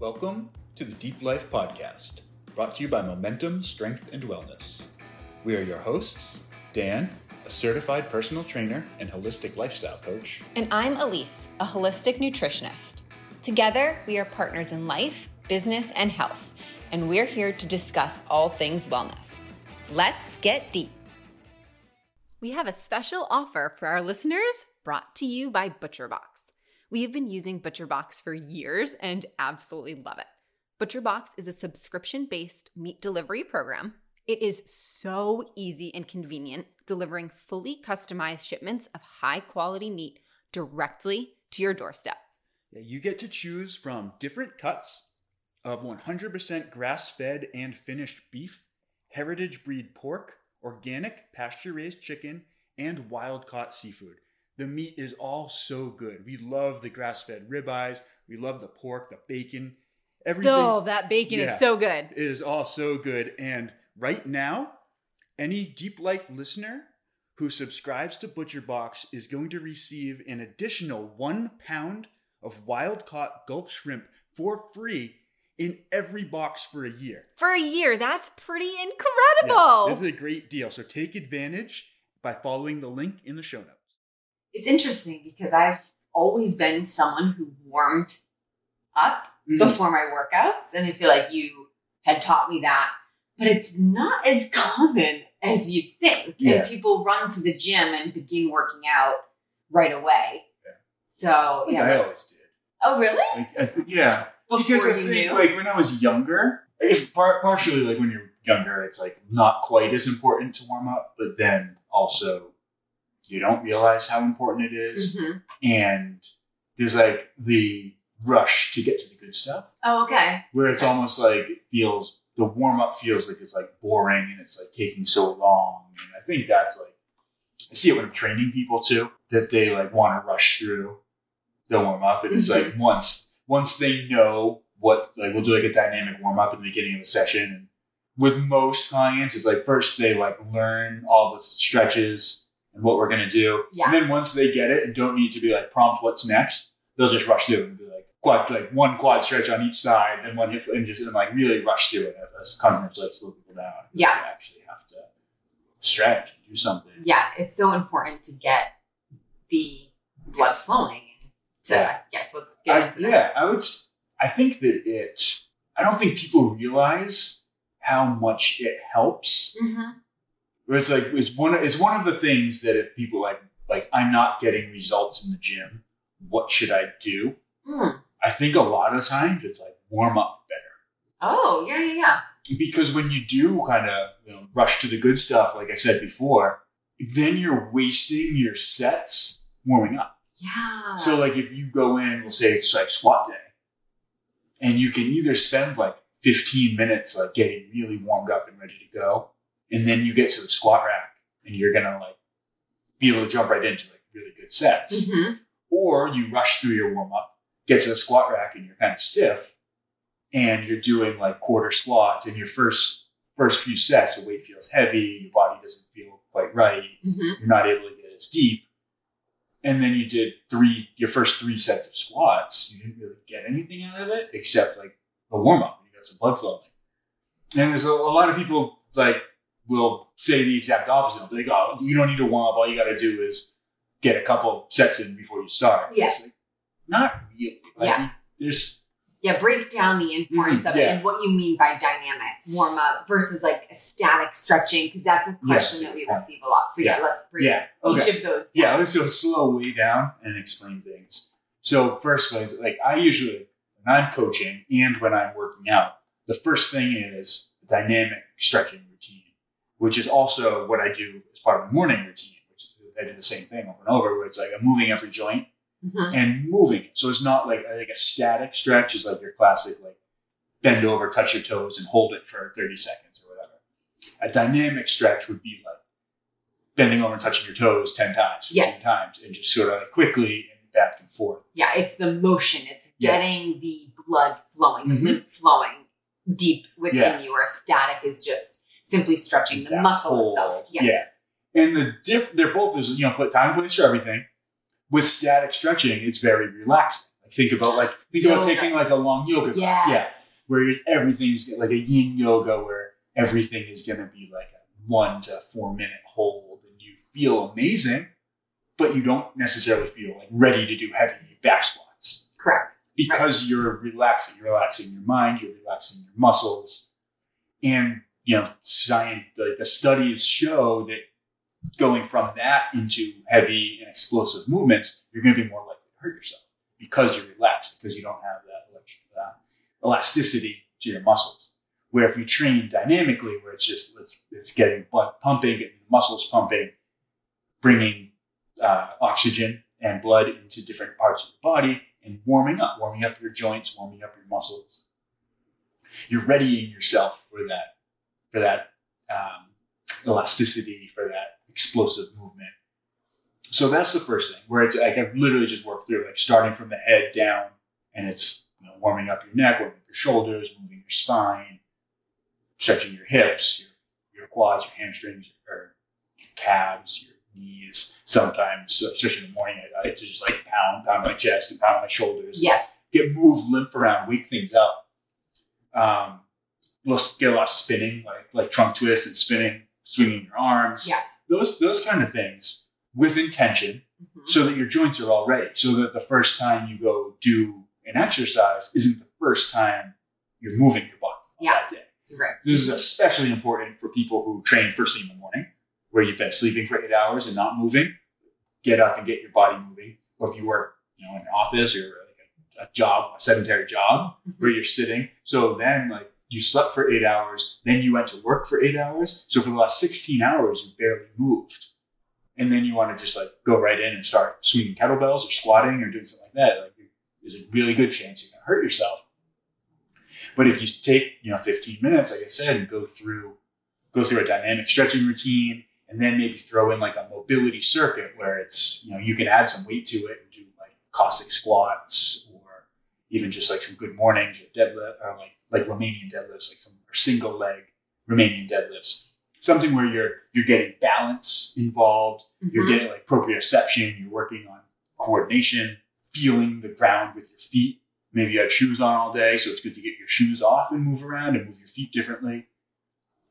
Welcome to the Deep Life Podcast, brought to you by Momentum Strength and Wellness. We are your hosts, Dan, a certified personal trainer and holistic lifestyle coach, And I'm Elise, a holistic nutritionist. Together, we are partners in life, business, and health, and we're here to discuss all things wellness. Let's get deep. We have a special offer for our listeners brought to you by ButcherBox. We have been using ButcherBox for years and absolutely love it. ButcherBox is a subscription based meat delivery program. It is so easy and convenient, delivering fully customized shipments of high quality meat directly to your doorstep. Yeah, you get to choose from different cuts of 100% grass fed and finished beef, heritage breed pork, organic pasture raised chicken, and wild caught seafood. The meat is all so good. We love the grass fed ribeyes, we love the pork, the bacon, everything. Oh, that bacon Yeah. is so good. It is all so good. And right now, any Deep Life listener who subscribes to ButcherBox is going to receive an additional one pound of wild caught Gulf shrimp for free in every box for a year. For a year, that's pretty Yeah, incredible. this is a great deal. So take advantage by following the link in the show notes. It's interesting because I've always been someone who warmed up Mhm. before my workouts, and I feel like you had taught me that. But it's not as common as you'd think, Yeah. and people run to the gym and begin working out right away. Yeah. So yeah, I always did. oh really? Like, I th- yeah, Before because I think, knew? like when I was younger, it's par- partially like when you're younger, it's like not quite as important to warm up, but then also you don't realize how important it is, Mhm. and there's like the rush to get to the good stuff, Oh okay. where it's almost like it feels the warm up feels like it's like boring and it's like taking so long, and I think that's like I see it when I'm training people too that they like want to rush through the warm up, and it's like once once they know what like we'll do like a dynamic warm up at the beginning of a session. And with most clients, it's like first they like learn all the stretches and what we're gonna do, Yeah. and then once they get it and don't need to be like prompt what's next, they'll just rush through it and be like quad like one quad stretch on each side and one hip and just and like really rush through it as constantly like slow people down. Yeah. They actually have to stretch and do something. Yeah, it's so important to get the blood flowing. To Yeah. yes, let's get I, yeah, I would. I think that it. I don't think people realize how much it helps. Mhm. It's like it's one. It's one of the things that if people like like I'm not getting results in the gym. What should I do? Mm. I think a lot of times it's like warm up better Oh yeah, yeah, yeah. because when you do kind of you know, rush to the good stuff, like I said before, then you're wasting your sets warming up. Yeah. So like if you go in, we'll say it's like squat day, and you can either spend like 15 minutes like getting really warmed up and ready to go, and then you get to the squat rack and you're gonna like be able to jump right into like really good sets, Mhm. or you rush through your warm up, get to the squat rack and you're kind of stiff, and you're doing like quarter squats, and your first first few sets the weight feels heavy, your body doesn't feel quite right, Mhm. you're not able to get as deep. And then you did three, your first three sets of squats. You didn't really get anything out of it except like a warm up. You got some blood flow. And there's a, a lot of people like will say the exact opposite. Like, oh, you don't need to warm up. All you got to do is get a couple sets in before you start. Yeah. Like, not really. Like, Yeah. There's, Yeah, break down the importance Mhm, of it and what you mean by dynamic warm up versus like a static stretching, because that's a question Yes, that we point. receive a lot. So yeah, let's break yeah. Okay. each of those down. Yeah, let's go slow way down and explain things. So first was like I usually when I'm coaching and when I'm working out, the first thing is dynamic stretching which is also what I do as part of my morning routine, which is I do the same thing over and over, where it's like I'm moving every joint Mhm. and moving it. So it's not like like a static stretch is like your classic like bend over, touch your toes, and hold it for 30 seconds or whatever. A dynamic stretch would be like bending over and touching your toes 10 times, 15 Yes. times, and just sort of like quickly and back and forth. Yeah, it's the motion. It's Yeah. getting the blood flowing, the Mhm. lymph flowing deep within Yeah. you, where static is just simply stretching Just the muscle pull. itself. Yes. Yeah. And the diff, they're both is you know put time and place for everything. With static stretching, it's very relaxing. Like think about like think about taking like a long yoga class. Yeah. Where you're- everything's like a yin yoga where everything is gonna be like a one to four minute hold and you feel amazing, but you don't necessarily feel like ready to do heavy back squats Correct. because you're relaxing. You're relaxing your mind, you're relaxing your muscles. And, you know, science, the studies show that going from that into heavy and explosive movements, you're going to be more likely to hurt yourself because you're relaxed, because you don't have that uh, elasticity to your muscles. Where if you train dynamically, where it's just, it's, it's getting blood pumping, getting muscles pumping, bringing uh, oxygen and blood into different parts of the body and warming up, warming up your joints, warming up your muscles. You're readying yourself for that, for that um, elasticity, for that explosive movement. So that's the first thing where it's like I've literally just worked through like starting from the head down, and it's you know, warming up your neck, warming up your shoulders, moving your spine, stretching your hips, your, your quads, your hamstrings, or your calves, your knees. Sometimes, especially in the morning, I like to just like pound, pound my chest and pound my shoulders. Yes. Get move lymph around, wake things up. Um, let's get a lot of spinning, like like trunk twists and spinning, swinging your arms. Yeah. Those those kind of things with intention, Mhm. so that your joints are all ready. So that the first time you go do an exercise isn't the first time you're moving your body Yeah. that day. Right. This is especially important for people who train first thing in the morning, where you've been sleeping for eight hours and not moving. Get up and get your body moving. Or if you work, you know, in an office or like a, a job, a sedentary job where you're sitting. So then, like, you slept for eight hours, then you went to work for eight hours. So for the last 16 hours, you barely moved. And then you want to just like go right in and start swinging kettlebells or squatting or doing something like that. Like, there's a really good chance you're going to hurt yourself. But if you take, you know, 15 minutes, like I said, and go through, go through a dynamic stretching routine, and then maybe throw in like a mobility circuit where it's, you know, you can add some weight to it and do like Cossack squats or even just like some good mornings or deadlift or like, like Romanian deadlifts, like some or single leg Romanian deadlifts. Something where you're, you're getting balance involved, you're Mhm. getting like proprioception, you're working on coordination, feeling the ground with your feet. Maybe you had shoes on all day, so it's good to get your shoes off and move around and move your feet differently.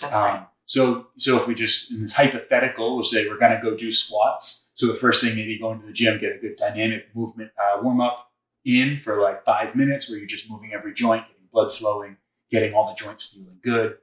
That's right. Um, so, so if we just in this hypothetical, we'll say we're going to go do squats. So the first thing, maybe going to the gym, get a good dynamic movement uh, warm up in for like five minutes, where you're just moving every joint, blood flowing, getting all the joints feeling good,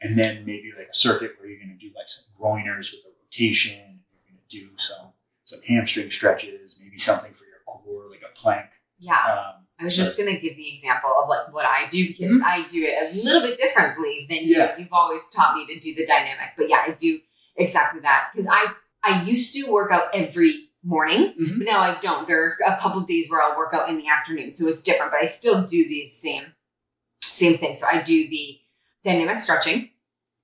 and then maybe like a circuit where you're going to do like some groiners with a rotation. You're going to do some some hamstring stretches, maybe something for your core, like a plank. Yeah. Um, I was just going to give the example of like what I do because Mhm. I do it a little bit differently than you. Yeah. You've always taught me to do the dynamic, but yeah, I do exactly that because I I used to work out every morning, Mhm. but now I don't. There are a couple of days where I'll work out in the afternoon, so it's different. But I still do the same same thing. So I do the dynamic stretching,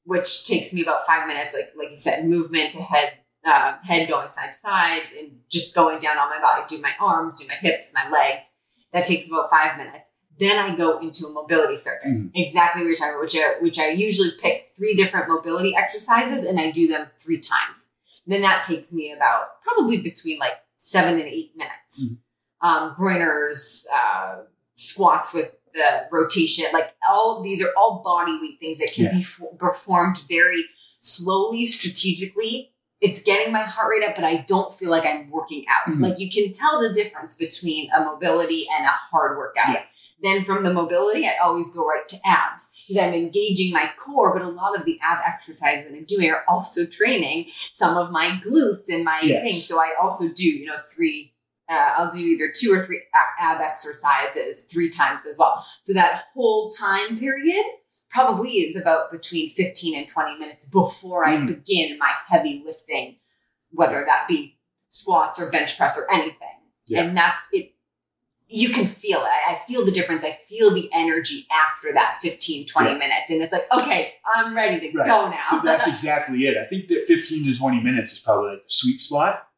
which takes me about five minutes, like like you said, movement to head uh, head going side to side and just going down on my body. Do my arms, do my hips, my legs. That takes about five minutes. Then I go into a mobility circuit, Mhm. exactly what you're talking about, which I, which I usually pick three different mobility exercises and I do them three times. Then that takes me about probably between like seven and eight minutes. Mhm. Um, groiners, uh, squats with the rotation, like all these are all body weight things that can Yeah. be f- performed very slowly, strategically. It's getting my heart rate up, but I don't feel like I'm working out. Mhm. Like you can tell the difference between a mobility and a hard workout. Yeah. Then from the mobility, I always go right to abs because I'm engaging my core, but a lot of the ab exercises that I'm doing are also training some of my glutes and my Yes. things. So I also do, you know, three, uh, I'll do either two or three ab exercises three times as well. So that whole time period probably is about between 15 and 20 minutes before I Mm. begin my heavy lifting, whether that be squats or bench press or anything. Yeah. And that's it. You can feel it. I I feel the difference. I feel the energy after that 15, 20 Yeah. minutes. And it's like, okay, I'm ready to Right. go now. So that's exactly it. I think that 15 to 20 minutes is probably like the sweet spot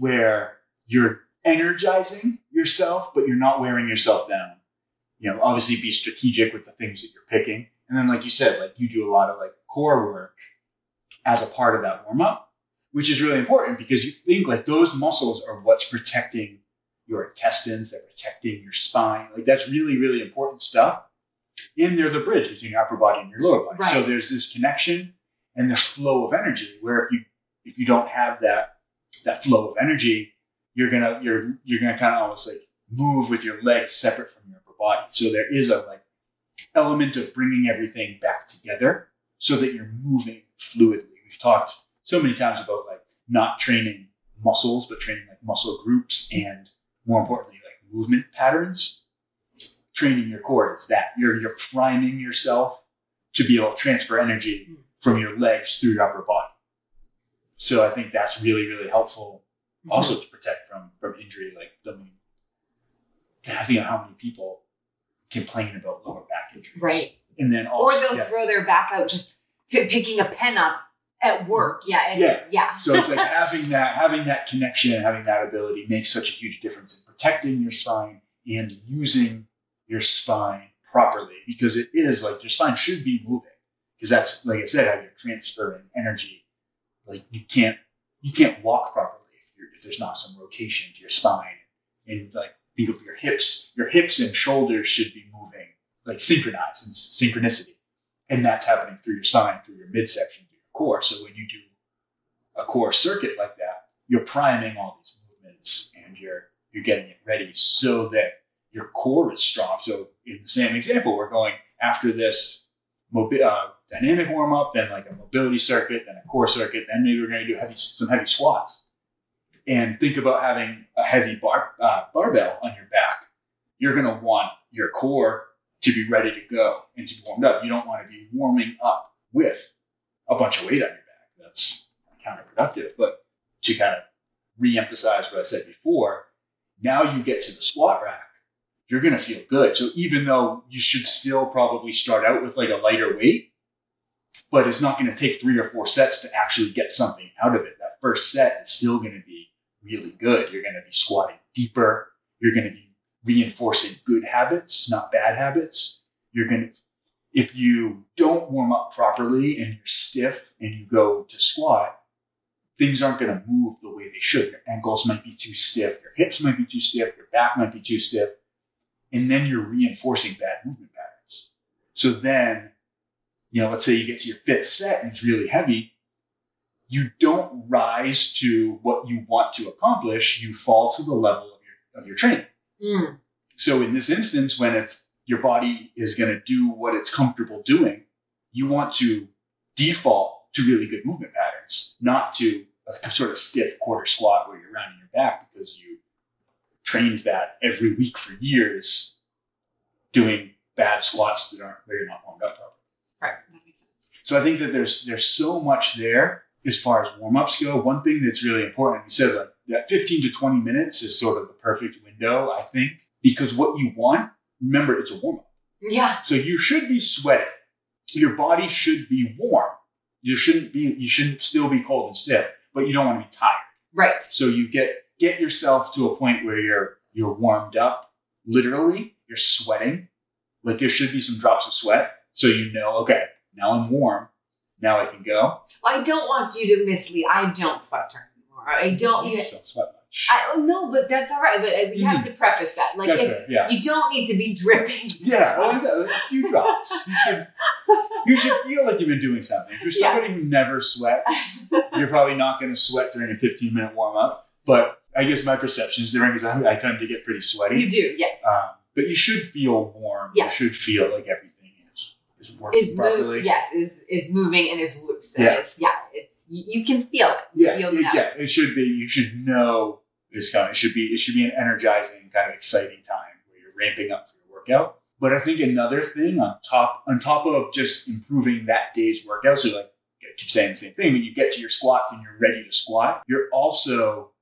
where you're energizing yourself, but you're not wearing yourself down. You know, obviously be strategic with the things that you're picking. And then, like you said, like you do a lot of like core work as a part of that warm up, which is really important because you think like those muscles are what's protecting your intestines, they're protecting your spine. Like that's really, really important stuff. And they're the bridge between your upper body and your lower body. Right. So there's this connection and this flow of energy where if you if you don't have that that flow of energy, you're gonna you're you're gonna kind of almost like move with your legs separate from your upper body. So there is a like element of bringing everything back together so that you're moving fluidly. We've talked so many times about like not training muscles, but training like muscle groups and more importantly, like movement patterns. Training your core is that you're you're priming yourself to be able to transfer energy hmm. from your legs through your upper body. So I think that's really, really helpful Mm-hmm. also to protect from from injury. Like I mean, think how many people complain about lower back injuries, Right. And then or they'll yeah. throw their back out just picking a pen up at work. Yeah. Yeah. Yeah. so it's like having that having that connection, and having that ability makes such a huge difference in protecting your spine and using your spine properly because it is like your spine should be moving because that's like I said how you're transferring energy. Like you can't you can't walk properly if there's not some rotation to your spine and like think of your hips your hips and shoulders should be moving like synchronized and synchronicity and that's happening through your spine through your midsection through your core so when you do a core circuit like that, you're priming all these movements and you're you're getting it ready so that your core is strong. So in the same example, we're going after this mobi- uh, dynamic warm up, then like a mobility circuit, then a core circuit, then maybe we're going to do heavy some heavy squats. And think about having a heavy bar, uh, barbell on your back. You're going to want your core to be ready to go and to be warmed up. You don't want to be warming up with a bunch of weight on your back. That's counterproductive. But to kind of re-emphasize what I said before, now you get to the squat rack, you're going to feel good. So even though you should still probably start out with like a lighter weight, but it's not going to take three or four sets to actually get something out of it. That first set is still going to be really good. You're going to be squatting deeper. You're going to be reinforcing good habits, not bad habits. You're going to, if you don't warm up properly and you're stiff and you go to squat, things aren't going to move the way they should. Your ankles might be too stiff, your hips might be too stiff, your back might be too stiff, and then you're reinforcing bad movement patterns. So then, you know, let's say you get to your fifth set and it's really heavy, you don't rise to what you want to accomplish. You fall to the level of your of your training. Mm. So in this instance, when it's your body is going to do what it's comfortable doing, you want to default to really good movement patterns, not to a sort of stiff quarter squat where you're rounding your back because you trained that every week for years, doing bad squats that aren't where you're not warmed up properly. Right. That makes sense. So I think that there's there's so much there as far as warm ups go. One thing that's really important, you said like that 15 to 20 minutes is sort of the perfect window, I think, because what you want, remember, it's a warm up. Yeah. So you should be sweating. Your body should be warm. You shouldn't be. You shouldn't still be cold and stiff, but you don't want to be tired. Right. So you get get yourself to a point where you're you're warmed up. Literally, you're sweating. Like there should be some drops of sweat, so you know, okay, now I'm warm. Now I can go. I don't want you to mislead. I don't sweat during anymore. I don't. You just don't sweat much. I oh, no, but that's all right. But we have to preface that. Like, That's if. Yeah. you don't need to be dripping. Yeah, well, exactly. a few drops. You should, you should feel like you've been doing something. If you're Yeah. somebody who never sweats, you're probably not going to sweat during a 15 minute warm up. But I guess my perception is different because I, I tend to get pretty sweaty. you do. Yes. Um, but you should feel warm. Yeah. You should feel like everything is, working is properly. move. Yes. Is is moving and is loose. And Yeah. It's yeah. It's you, you can feel it. You Yeah, Feel it, yeah, it should be. You should know it's coming. It should be. It should be an energizing, kind of exciting time where you're ramping up for your workout. But I think another thing on top, on top of just improving that day's workout, so like I keep saying the same thing. When you get to your squats and you're ready to squat, you're also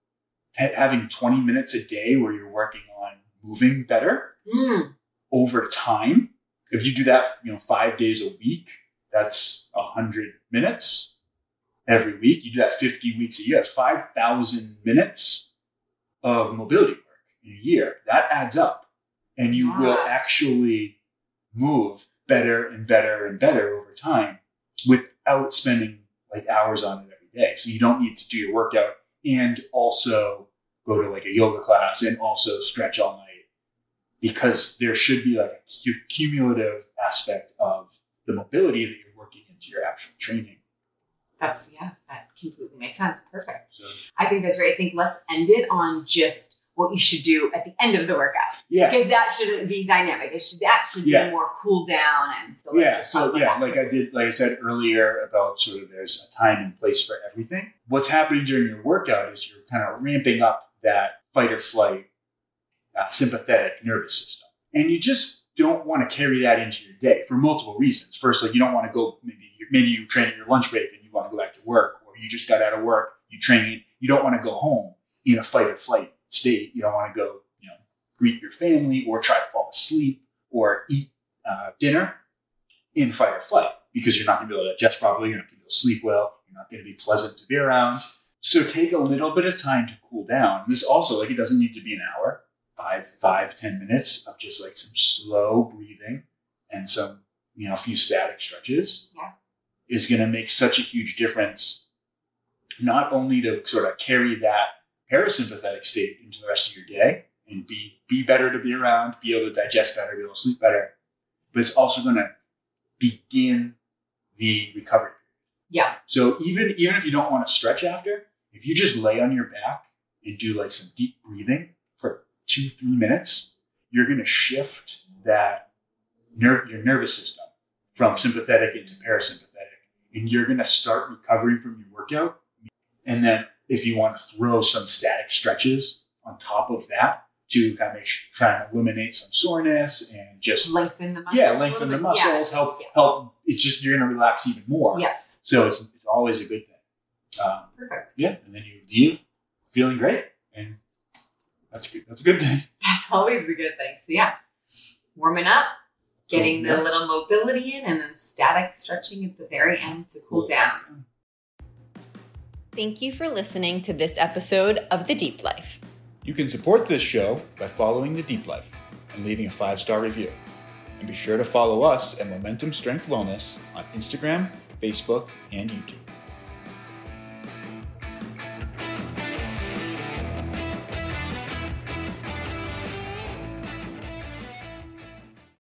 ha- having 20 minutes a day where you're working on moving better Mm. over time. If you do that, you know, five days a week, that's a hundred minutes every week. You do that 50 weeks a year. That's 5,000 minutes of mobility work in a year. That adds up and you will actually move better and better and better over time without spending like hours on it every day. So you don't need to do your workout and also go to like a yoga class and also stretch all night because there should be like a cumulative aspect of the mobility that you're working into your actual training. That's yeah, that completely makes sense. Perfect. So I think that's great. I think let's end it on just what you should do at the end of the workout yeah, because that shouldn't be dynamic. It should that should Yeah. be more cool down and so. let's yeah. So yeah, like I did, like I said earlier about sort of there's a time and place for everything. What's happening during your workout is you're kind of ramping up that fight or flight uh, sympathetic nervous system, and you just don't want to carry that into your day for multiple reasons. First, you don't want to go maybe you maybe you train at your lunch break and you want to go back to work, or you just got out of work, you train, you don't want to go home in a fight or flight state. You don't want to go, you know, greet your family or try to fall asleep or eat uh, dinner in fight or flight because you're not going to be able to digest properly. You're not going to be able to sleep well. You're not going to be pleasant to be around. So take a little bit of time to cool down. This also, like, it doesn't need to be an hour. Five, five, ten minutes of just like some slow breathing and some, you know, a few static stretches Yeah. is going to make such a huge difference. Not only to sort of carry that parasympathetic state into the rest of your day and be be better to be around, be able to digest better, be able to sleep better, but it's also going to begin the recovery. yeah, So even even if you don't want to stretch after, if you just lay on your back and do like some deep breathing for two three minutes, you're going to shift that ner- your nervous system from sympathetic into parasympathetic, and you're going to start recovering from your workout. And then if you want to throw some static stretches on top of that to kind of make sure, try and eliminate some soreness and just lengthen the muscles. yeah lengthen the bit. Yeah, muscles, help yeah. help. It's just you're going to relax even more. Yes, So it's, it's always a good thing. Um, perfect. yeah, and then you leave feeling great, and that's good. That's a good thing. That's always a good thing. So yeah, warming up, getting Cool, the little mobility in, and then static stretching at the very end to cool down. Thank you for listening to this episode of The Deep Life. You can support this show by following the Deep Life and leaving a five star review. And be sure to follow us at Momentum Strength Wellness on Instagram, Facebook, and YouTube.